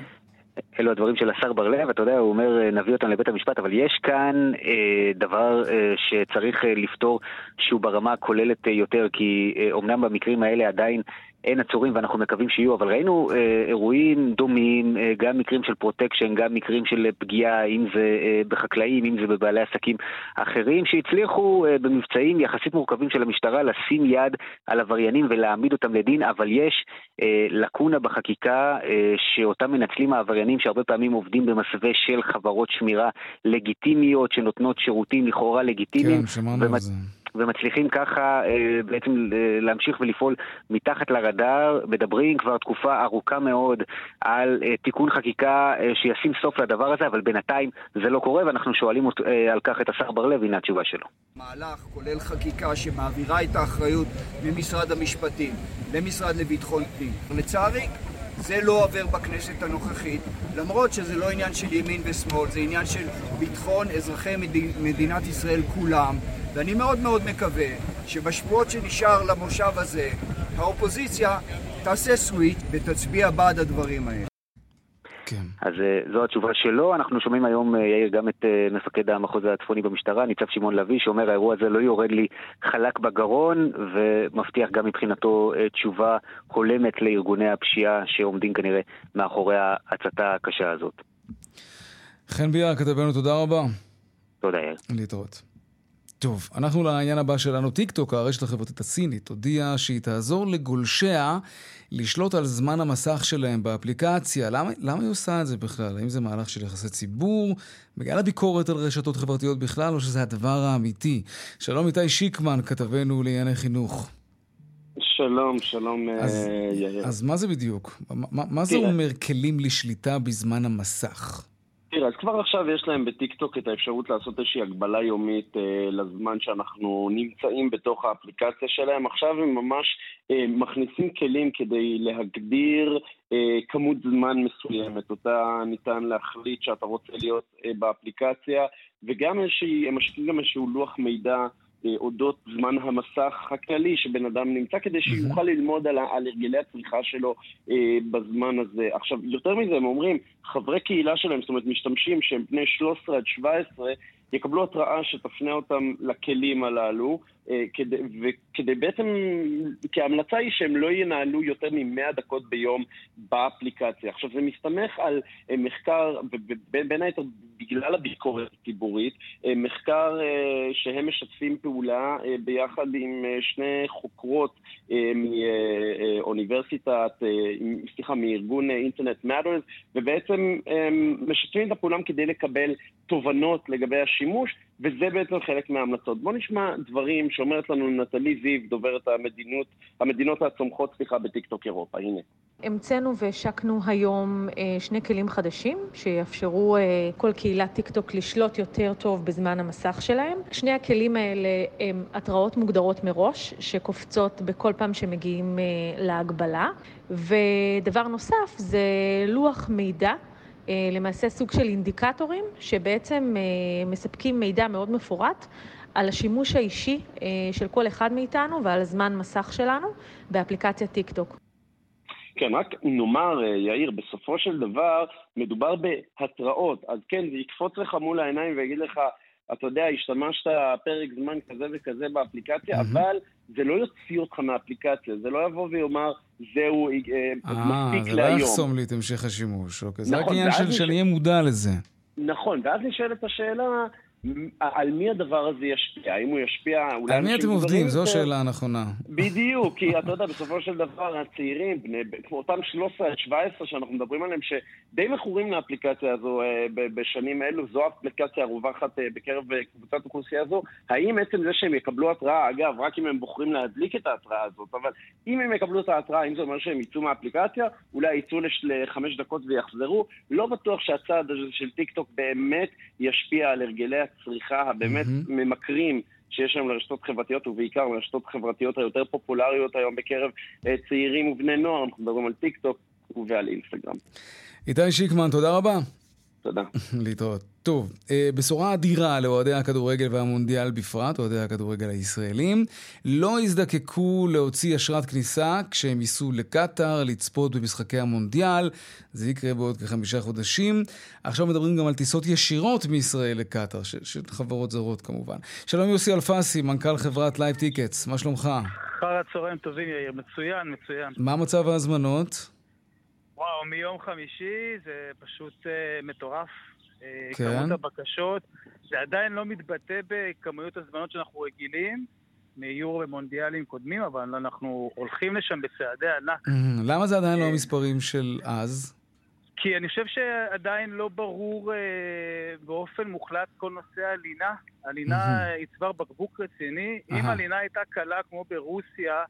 אלו הדברים של השר בר-לב, אתה יודע, הוא אומר נביא אותם לבית המשפט, אבל יש כאן אה, דבר אה, שצריך אה, לפתור שהוא ברמה הכוללת אה, יותר, כי אה, אומנם במקרים האלה עדיין אין עצורים ואנחנו מקווים שיהיו, אבל ראינו אה, אירועים דומים, אה, גם מקרים של פרוטקשן, גם מקרים של פגיעה, אם זה אה, בחקלאים, אם זה בבעלי עסקים אחרים, שהצליחו אה, במבצעים יחסית מורכבים של המשטרה לשים יד על עבריינים ולהעמיד אותם לדין, אבל יש אה, לקונה בחקיקה אה, שאותם מנצלים העבריינים שהרבה פעמים עובדים במסווה של חברות שמירה לגיטימיות, שנותנות שירותים לכאורה לגיטימיים. כן, שמענו על זה. ומצליחים ככה אה, בעצם אה, להמשיך ולפעול מתחת לרדאר. מדברים כבר תקופה ארוכה מאוד על אה, תיקון חקיקה שישים סוף לדבר הזה, אבל בינתיים זה לא קורה, ואנחנו שואלים על כך את השר בר-לב, הנה התשובה שלו. מהלך כולל חקיקה שמעבירה את האחריות ממשרד המשפטים למשרד לביטחון פנים. לצערי, זה לא עובר בכנסת הנוכחית, למרות שזה לא עניין של ימין ושמאל, זה עניין של ביטחון אזרחי מדינת ישראל כולם. ואני מאוד מאוד מקווה שבשבועות שנשאר למושב הזה, האופוזיציה תעשה סוויט ותצביע בעד הדברים האלה. כן. אז uh, זו התשובה שלו. אנחנו שומעים היום, uh, יאיר, גם את uh, מפקד המחוז הצפוני במשטרה, ניצב שמעון לביא, שאומר האירוע הזה לא יורד לי חלק בגרון, ומבטיח גם מבחינתו אה, תשובה הולמת לארגוני הפשיעה שעומדים כנראה מאחורי ההצתה הקשה הזאת. חן ביאר, כתבנו, תודה רבה. תודה, יאיר. להתראות. טוב, אנחנו לעניין הבא שלנו. טיקטוק, הרשת החברתית הסינית, הודיעה שהיא תעזור לגולשיה לשלוט על זמן המסך שלהם באפליקציה. למה, למה היא עושה את זה בכלל? האם זה מהלך של יחסי ציבור, בגלל הביקורת על רשתות חברתיות בכלל, או שזה הדבר האמיתי? שלום איתי שיקמן, כתבנו לענייני חינוך. שלום, שלום אז, יאיר. אז מה זה בדיוק? מה, מה זה אומר כלים לשליטה בזמן המסך? תראה, אז כבר עכשיו יש להם בטיקטוק את האפשרות לעשות איזושהי הגבלה יומית אה, לזמן שאנחנו נמצאים בתוך האפליקציה שלהם. עכשיו הם ממש אה, מכניסים כלים כדי להגדיר אה, כמות זמן מסוימת. אותה ניתן להחליט שאתה רוצה להיות אה, באפליקציה, וגם איזושהי, הם משקיעים גם איזשהו לוח מידע אודות זמן המסך הכללי שבן אדם נמצא, כדי שיוכל ללמוד על, על הרגלי הצריכה שלו אה, בזמן הזה. עכשיו, יותר מזה, הם אומרים, חברי קהילה שלהם, זאת אומרת, משתמשים שהם בני 13 עד 17, יקבלו התראה שתפנה אותם לכלים הללו, אה, כדי, וכדי בעצם, כי ההמלצה היא שהם לא ינהלו יותר מ-100 דקות ביום באפליקציה. עכשיו, זה מסתמך על אה, מחקר, ובין היתר בגלל הביקורת הציבורית, אה, מחקר שהם משתפים פעולה ביחד עם שני חוקרות מאוניברסיטת, סליחה, מארגון אינטרנט מאטרס, ובעצם משתפים את הפעולה כדי לקבל תובנות לגבי השימוש, וזה בעצם חלק מההמלצות. בואו נשמע דברים שאומרת לנו נטלי זיו, דוברת המדינות, המדינות הצומחות, סליחה, בטיקטוק אירופה. הנה. המצאנו והשקנו היום אה, שני כלים חדשים שיאפשרו אה, כל קהילת טיקטוק לשלוט יותר טוב בזמן המסך שלהם. שני הכלים האלה הם התראות מוגדרות מראש, שקופצות בכל פעם שמגיעים אה, להגבלה. ודבר נוסף זה לוח מידע למעשה סוג של אינדיקטורים שבעצם מספקים מידע מאוד מפורט על השימוש האישי של כל אחד מאיתנו ועל הזמן מסך שלנו באפליקציית טיק טוק. כן, רק נאמר, יאיר, בסופו של דבר מדובר בהתראות. אז כן, זה יקפוץ לך מול העיניים ויגיד לך, אתה יודע, השתמשת פרק זמן כזה וכזה באפליקציה, mm-hmm. אבל זה לא יוציא אותך מהאפליקציה, זה לא יבוא ויאמר, זהו, אה, מספיק להיום. אה, זה לא יחסום לי את המשך השימוש, אוקיי. זה נכון, רק עניין של שאני אהיה מודע לזה. נכון, ואז נשאלת השאלה, על מי הדבר הזה ישפיע? האם הוא ישפיע... על מי אתם עובדים? זו השאלה הנכונה. בדיוק, כי <laughs> אתה יודע, בסופו של דבר הצעירים, בני, כמו אותם 13 עד 17 שאנחנו מדברים עליהם, שדי מכורים לאפליקציה הזו אה, בשנים אלו, זו האפליקציה הרווחת אה, בקרב אה, קבוצת אוכלוסייה הזו, האם עצם זה שהם יקבלו התראה, אגב, רק אם הם בוחרים להדליק את ההתראה הזאת, אבל אם הם יקבלו את ההתראה, האם זה אומר שהם יצאו מהאפליקציה, אולי יצאו לחמש דקות ויחזרו, לא בטוח שהצעד הזה של טיקטוק באמת ישפיע על הרגלי הצריכה הבאמת אמ. ממכרים שיש היום לרשתות חברתיות, ובעיקר לרשתות חברתיות היותר פופולריות היום בקרב אה, צעירים ובני נוער, אנחנו מדברים על טיק טוק ועל אינסטגרם. איתי שיקמן, תודה רבה. תודה. <laughs> להתראות. טוב, אה, בשורה אדירה לאוהדי הכדורגל והמונדיאל בפרט, אוהדי הכדורגל הישראלים, לא יזדקקו להוציא אשרת כניסה כשהם ייסעו לקטאר לצפות במשחקי המונדיאל. זה יקרה בעוד כחמישה חודשים. עכשיו מדברים גם על טיסות ישירות מישראל לקטאר, של, של חברות זרות כמובן. שלום יוסי אלפסי, מנכ"ל חברת Live Tickets, מה שלומך? אחר הצהריים טובים יאיר, מצוין, מצוין. מה מצב ההזמנות? מיום חמישי זה פשוט אה, מטורף. אה, כן. כמות הבקשות. זה עדיין לא מתבטא בכמויות הזמנות שאנחנו רגילים. מיורו ומונדיאלים קודמים, אבל אנחנו הולכים לשם בצעדי ענק. למה זה עדיין לא המספרים של אז? כי אני חושב שעדיין לא ברור אה, באופן מוחלט כל נושא הלינה. הלינה היא צוואר בקבוק רציני. אם הלינה הייתה קלה כמו ברוסיה,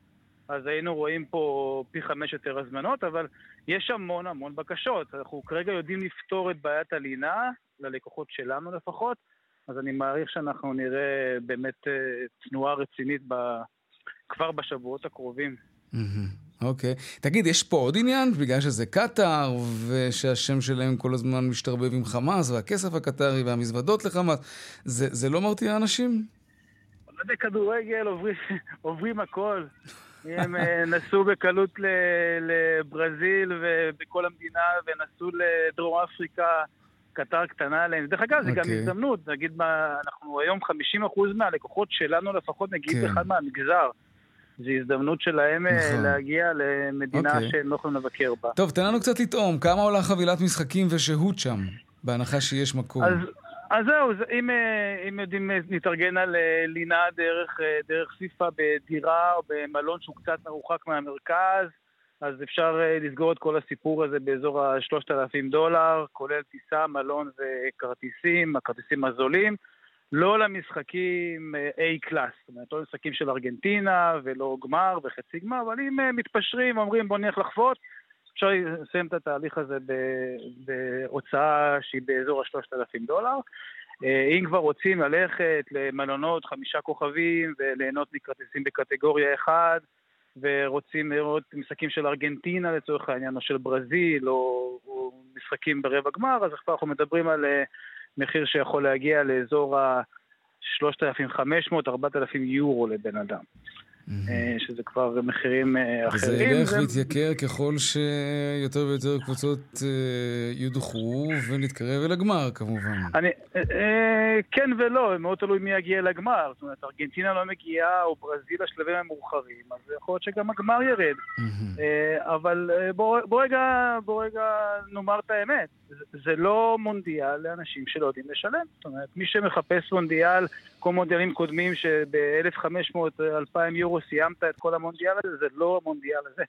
אז היינו רואים פה פי חמש יותר הזמנות, אבל יש המון המון בקשות. אנחנו כרגע יודעים לפתור את בעיית הלינה, ללקוחות שלנו לפחות, אז אני מעריך שאנחנו נראה באמת אה, תנועה רצינית ב... כבר בשבועות הקרובים. אוקיי. Okay. תגיד, יש פה עוד עניין? בגלל שזה קטאר, ושהשם שלהם כל הזמן משתרבב עם חמאס, והכסף הקטארי והמזוודות לחמאס, זה, זה לא מרתיע אנשים? אוהדי כדורגל עוברים, עוברים הכל. הם אה, נסעו בקלות לברזיל ובכל המדינה, ונסעו לדרום אפריקה, קטר קטנה עליהם. דרך אגב, okay. זה גם אוקיי. הזדמנות, נגיד, מה, אנחנו היום 50% מהלקוחות שלנו לפחות מגיעים כן. בכלל מהמגזר. זו הזדמנות שלהם אה, נכון. להגיע למדינה okay. אוקיי. שהם לא יכולים לבקר בה. טוב, תן לנו קצת לטעום, כמה עולה חבילת משחקים ושהות שם, בהנחה שיש מקום? אז, אז זהו, זה, אם, אה, אם יודעים להתארגן על אה, לינה דרך, אה, דרך סיפה בדירה או במלון שהוא קצת מרוחק מהמרכז, אז אפשר לסגור את כל הסיפור הזה באזור ה-3,000 דולר, כולל טיסה, מלון וכרטיסים, הכרטיסים הזולים. לא למשחקים A-קלאס, זאת אומרת, לא למשחקים של ארגנטינה ולא גמר וחצי גמר, אבל אם מתפשרים, אומרים בוא נלך לחוות, אפשר לסיים את התהליך הזה בהוצאה שהיא באזור ה-3,000 דולר. אה, אם כבר רוצים ללכת למלונות חמישה כוכבים וליהנות מכרטיסים בקטגוריה 1, ורוצים לראות משחקים של ארגנטינה לצורך העניין, או של ברזיל, או, או משחקים ברבע גמר, אז עכשיו אנחנו מדברים על אה, מחיר שיכול להגיע לאזור ה-3,500-4,000 יורו לבן אדם. אה, שזה כבר מחירים אה, אחרים. וזה ילך ויתייקר ככל שיותר ויותר קבוצות אה, יודחו ונתקרב אל הגמר כמובן. אני, כן ולא, מאוד תלוי מי יגיע לגמר. זאת אומרת, ארגנטינה לא מגיעה, או ברזיל השלבים המאוחרים, אז יכול להיות שגם הגמר ירד. אבל בוא רגע, בוא רגע נאמר את האמת. זה לא מונדיאל לאנשים שלא יודעים לשלם. זאת אומרת, מי שמחפש מונדיאל, כמו מונדיאלים קודמים שב-1,500-2,000 יורו סיימת את כל המונדיאל הזה, זה לא המונדיאל הזה.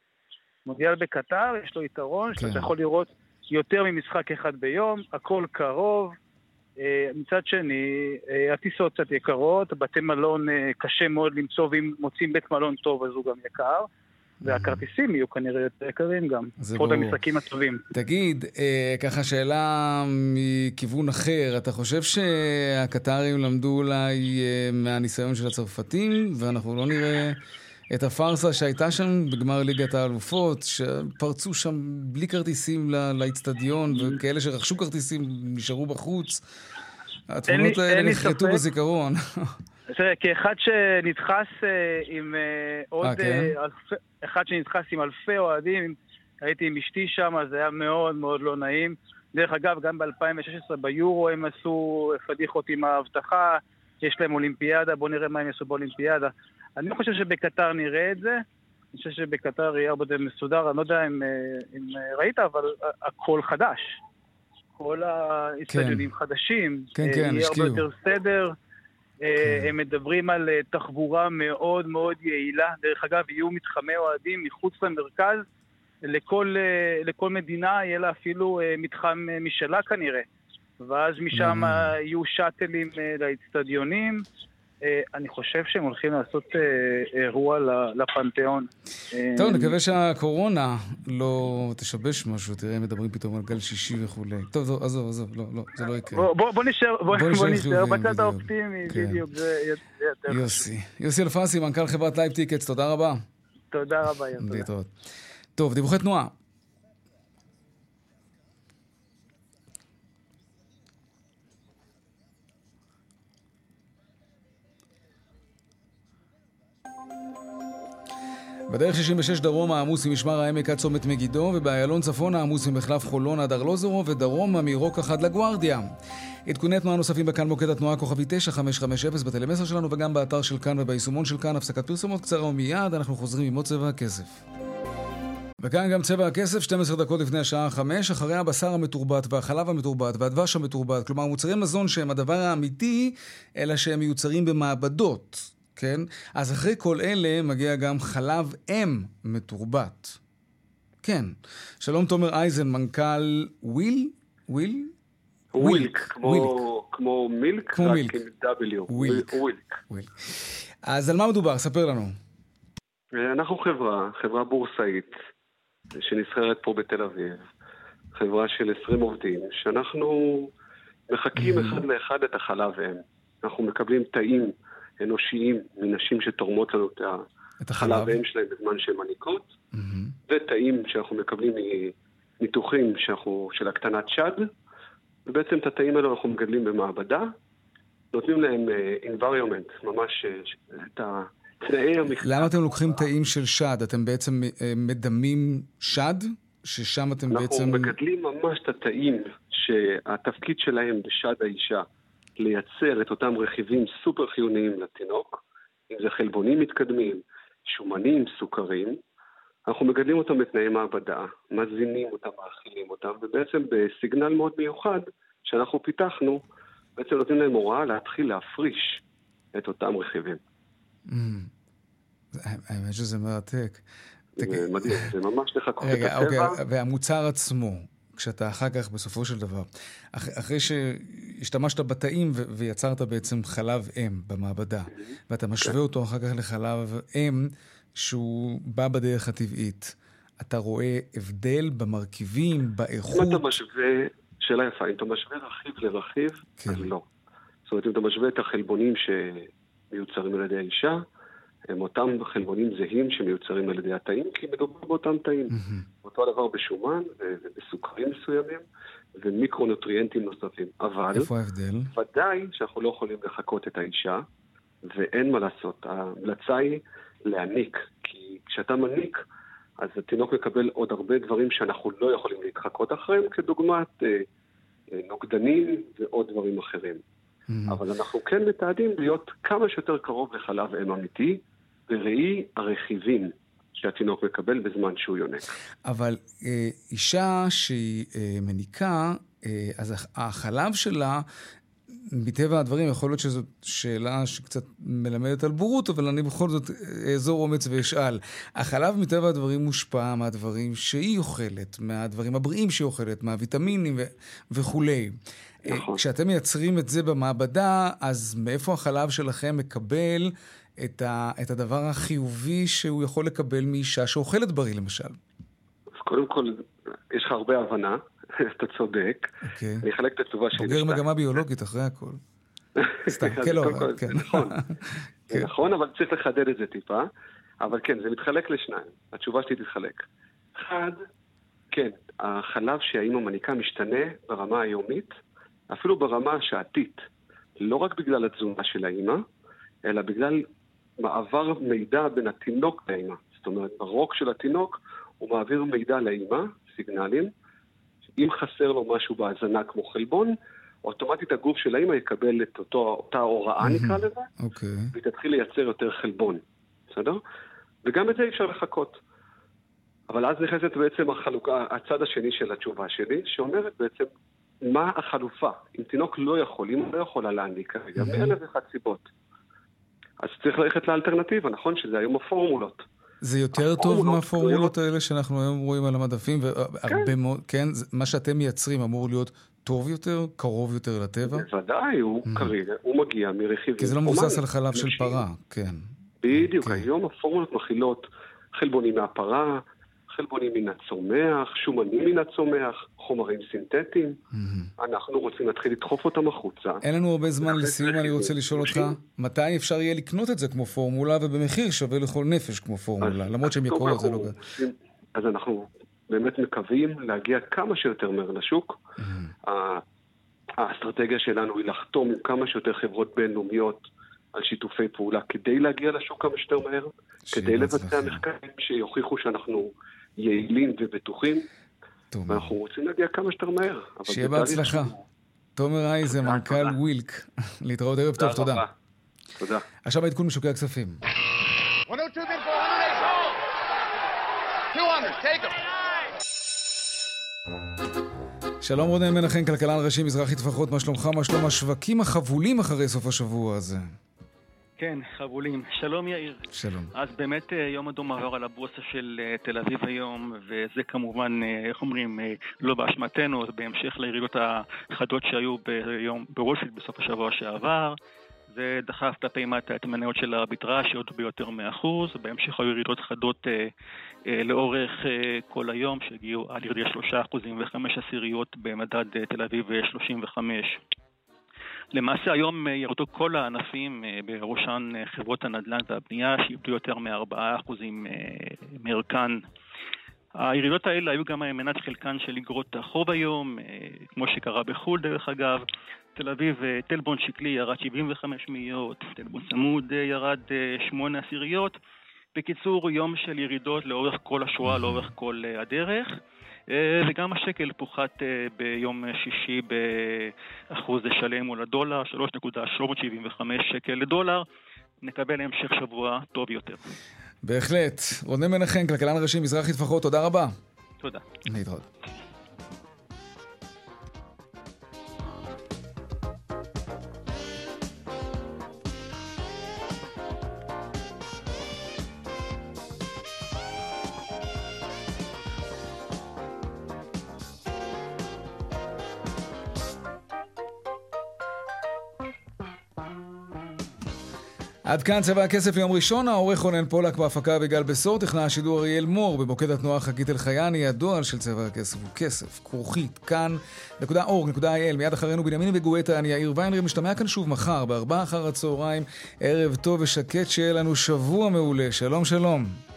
מונדיאל בקטר, יש לו יתרון, כן. שאתה יכול לראות יותר ממשחק אחד ביום, הכל קרוב. אה, מצד שני, אה, הטיסות קצת יקרות, בתי מלון אה, קשה מאוד למצוא, ואם מוצאים בית מלון טוב אז הוא גם יקר. והכרטיסים יהיו כנראה יותר יקרים גם. זה ברור. המשחקים הטובים. תגיד, אה, ככה שאלה מכיוון אחר, אתה חושב שהקטרים למדו אולי אה, מהניסיון של הצרפתים, ואנחנו לא נראה את הפארסה שהייתה שם בגמר ליגת האלופות, שפרצו שם בלי כרטיסים לאיצטדיון, וכאלה שרכשו כרטיסים נשארו בחוץ? התמונות האלה נחרטו בזיכרון. <laughs> תראה, כאחד שנדחס אה, עם אה, עוד... אה, כן? אלפי- אחד שנדחס עם אלפי אוהדים, הייתי עם אשתי שם, זה היה מאוד מאוד לא נעים. דרך אגב, גם ב-2016 ביורו הם עשו פדיחות עם האבטחה, יש להם אולימפיאדה, בואו נראה מה הם יעשו באולימפיאדה. אני לא חושב שבקטר נראה את זה, אני חושב שבקטר יהיה הרבה יותר מסודר, אני לא יודע אם, אם ראית, אבל הכל חדש. כל האיצטדיונים חדשים, כן, כן, יהיה הרבה. יותר סדר. כן. הם מדברים על אה, תחבורה מאוד מאוד יעילה. דרך אגב, יהיו מתחמי אוהדים מחוץ למרכז. לכל, אה, לכל מדינה יהיה לה אפילו אה, מתחם משלה כנראה. ואז משם אה, יהיו שאטלים לאצטדיונים. אני חושב שהם הולכים לעשות אה, אירוע לפנתיאון. אה, טוב, נקווה שהקורונה לא תשבש משהו, תראה, מדברים פתאום על גל שישי וכולי. טוב, טוב, עזוב, עזוב, לא, לא, זה לא יקרה. בוא, נשאר, בצד. האופטימי. בדיוק, זה יותר. יוסי. יוסי אלפסי, מנכ"ל חברת Live Tickets, תודה רבה. תודה רבה. להתראות. טוב, דיווחי תנועה. בדרך 66 דרומה עמוס ממשמר העמק עד צומת מגידו, ובאיילון צפונה עמוס ממחלף חולון עד ארלוזורו, ודרומה מרוקח עד לגוארדיה. עדכוני תנועה נוספים בכאן מוקד התנועה כוכבי 9550 בטלמסר שלנו וגם באתר של כאן וביישומון של כאן. הפסקת פרסומות קצרה ומיד אנחנו חוזרים עם עוד צבע הכסף. וכאן גם צבע הכסף, 12 דקות לפני השעה 5, אחרי הבשר המתורבת והחלב המתורבת והדבש המתורבת, כלומר מוצרי מזון שהם הדבר האמיתי, אלא שהם מיוצרים במעבדות, כן? אז אחרי כל אלה מגיע גם חלב אם מתורבת. כן. שלום תומר אייזן, מנכ"ל Wilk? Wilk? Wilk, כמו, כמו milk, כמו רק milk. עם W. Wilk. Wilk. וויל. אז על מה מדובר? ספר לנו. אנחנו חברה, חברה בורסאית, שנסחרת פה בתל אביב, חברה של 20 עובדים, שאנחנו מחקים אחד לאחד את החלב אם. אנחנו מקבלים תאים אנושיים מנשים שתורמות לנו את את החלב החלב. אם שלהם בזמן שהן מניקות, ותאים שאנחנו מקבלים מניתוחים שאנחנו, של הקטנת שד, ובעצם את התאים האלו אנחנו מגדלים במעבדה, נותנים להם אה, environment, ממש אה, את תנאי המחקר. למה אתם לוקחים תאים של שד? אתם בעצם אה, מדמים שד? ששם אתם אנחנו בעצם... מגדלים ממש את התאים שהתפקיד שלהם בשד האישה לייצר את אותם רכיבים סופר חיוניים לתינוק, אם זה חלבונים מתקדמים, שומנים, סוכרים, אנחנו מגדלים אותם בתנאי מעבדה, מזינים אותם, מאכילים אותם, ובעצם בסיגנל מאוד מיוחד שאנחנו פיתחנו, בעצם נותנים להם הוראה להתחיל להפריש את אותם רכיבים. Mm. האמת שזה מרתק. זה מדהים, זה ממש לחכות את רגע, אוקיי, הטבע. והמוצר עצמו, כשאתה אחר כך, בסופו של דבר, אח, אחרי שהשתמשת בתאים ו- ויצרת בעצם חלב אם במעבדה, ואתה משווה אותו אחר כך לחלב אם שהוא בא בדרך הטבעית, אתה רואה הבדל במרכיבים, אם באיכות? אתה משווה, שאלה יפה, אם אתה משווה רכיב לרכיב, אז לא. זאת אומרת, אם אתה משווה את החלבונים שמיוצרים על ידי האישה, הם אותם חלבונים זהים שמיוצרים על ידי התאים, כי מדובר באותם תאים. אותו הדבר בשומן ובסוכרים מסוימים ומיקרונוטריאנטים נוספים. אבל איפה ההבדל? ודאי שאנחנו לא יכולים לחקות את האישה, ואין מה לעשות. ההמלצה היא להניק, כי כשאתה מניק, אז התינוק מקבל עוד הרבה דברים שאנחנו לא יכולים להתחקות אחריהם, כדוגמת אה, אה, נוגדנים ועוד דברים אחרים. אבל אנחנו כן מתעדים להיות כמה שיותר קרוב לחלב אם אמיתי, בראי הרכיבים שהתינוק מקבל בזמן שהוא יונק. אבל אה, אישה שהיא אה, מניקה, אה, אז הח- החלב שלה, מטבע הדברים, יכול להיות שזאת שאלה שקצת מלמדת על בורות, אבל אני בכל זאת אאזור אומץ ואשאל. החלב מטבע הדברים מושפע מהדברים שהיא אוכלת, מהדברים הבריאים שהיא אוכלת, מהוויטמינים ו- וכולי. נכון. כשאתם מייצרים את זה במעבדה, אז מאיפה החלב שלכם מקבל את, ה- את הדבר החיובי שהוא יכול לקבל מאישה שאוכלת בריא, למשל? אז קודם כל, יש לך הרבה הבנה, <laughs> אתה צודק. אוקיי. אני אחלק את התשובה שלי בוגר מגמה ביולוגית אחרי הכל. <laughs> סתם, כן, לא, כן. נכון. <laughs> זה נכון, אבל צריך לחדד את זה טיפה. אבל כן, זה מתחלק לשניים. התשובה שלי תתחלק. אחד, כן, החלב שהאימא מניקה משתנה ברמה היומית, אפילו ברמה השעתית. לא רק בגלל התזונה של האימא, אלא בגלל מעבר מידע בין התינוק לאימא. זאת אומרת, ברוק של התינוק הוא מעביר מידע לאימא, סיגנלים. אם חסר לו משהו בהזנה כמו חלבון, אוטומטית הגוף של האימא יקבל את אותו, אותה הוראה נקרא לזה, אוקיי. והיא תתחיל לייצר יותר חלבון, בסדר? וגם את זה אי אפשר לחכות. אבל אז נכנסת בעצם החלוקה, הצד השני של התשובה שלי, שאומרת בעצם מה החלופה. אם תינוק לא יכול, אם לא יכולה להעניק כרגע, מאלף ואחת סיבות. אז צריך ללכת לאלטרנטיבה, נכון? שזה היום הפורמולות. זה יותר טוב מהפורמולות האלה שאנחנו היום רואים על המדפים, והרבה מאוד, כן, מה שאתם מייצרים אמור להיות טוב יותר, קרוב יותר לטבע? בוודאי, הוא כרגע, הוא מגיע מרכיבים. כי זה לא מבוסס על חלב של פרה, כן. בדיוק, היום הפורמולות מכילות חלבונים מהפרה, חלבונים מן הצומח, שומנים מן הצומח, חומרים סינתטיים. אנחנו רוצים להתחיל לדחוף אותם החוצה. אין לנו הרבה זמן לסיום, אני רוצה לשאול אותך, מתי אפשר יהיה לקנות את זה כמו פורמולה ובמחיר שווה לכל נפש כמו פורמולה, למרות שהן יקרות, זה לא... אז אנחנו באמת מקווים להגיע כמה שיותר מהר לשוק. האסטרטגיה שלנו היא לחתום עם כמה שיותר חברות בינלאומיות על שיתופי פעולה כדי להגיע לשוק כמה שיותר מהר, כדי לבצע מחקרים שיוכיחו שאנחנו יעילים ובטוחים. טוב. ואנחנו רוצים להגיע כמה שיותר מהר. שיהיה בהצלחה. תומר אייזה, מנכ"ל ווילק. <laughs> להתראות ערב טוב, תודה. תודה. עכשיו העדכון משוקי הכספים. שלום רונן מנחם, כלכלן ראשי מזרחי טפחות, מה שלומך? מה שלום השווקים החבולים אחרי סוף השבוע הזה? כן, חבולים. שלום יאיר. שלום. אז באמת יום אדום עבר על הבורסה של תל אביב היום, וזה כמובן, איך אומרים, לא באשמתנו, זה בהמשך לירידות החדות שהיו ביום, בוושט בסוף השבוע שעבר. זה דחף את המניות של הארביטראז' שירדו ביותר מאחוז, בהמשך היו ירידות חדות אה, אה, לאורך אה, כל היום, שהגיעו עד ירידי שלושה אחוזים וחמש עשיריות במדד אה, תל אביב 35. למעשה היום ירדו כל הענפים, בראשן חברות הנדל"ן והבנייה, שאיבדו יותר מ-4% מערכן. הירידות האלה היו גם מנת חלקן של אגרות החוב היום, כמו שקרה בחו"ל דרך אגב. תל אביב, טלבון שקלי ירד 75 מאיות, טלבון צמוד ירד 8 עשיריות. בקיצור, יום של ירידות לאורך כל השורה, לאורך כל הדרך. וגם השקל פוחת ביום שישי באחוז שלם מול הדולר, 3.375 שקל לדולר. נקבל המשך שבוע טוב יותר. בהחלט. רונן מנחם, כלכלן ראשי מזרחי טפחות, תודה רבה. תודה. להתראות. עד כאן צבע הכסף ליום ראשון, העורך רונן פולק בהפקה וגל בשור, תכנע השידור אריאל מור, במוקד התנועה חגית אלחייני, הדואל של צבע הכסף הוא כסף, כרוכית, כאן.org.il, מיד אחרינו בנימין וגואטה, אני יאיר ויינרי, משתמע כאן שוב מחר, בארבעה אחר הצהריים, ערב טוב ושקט, שיהיה לנו שבוע מעולה, שלום שלום.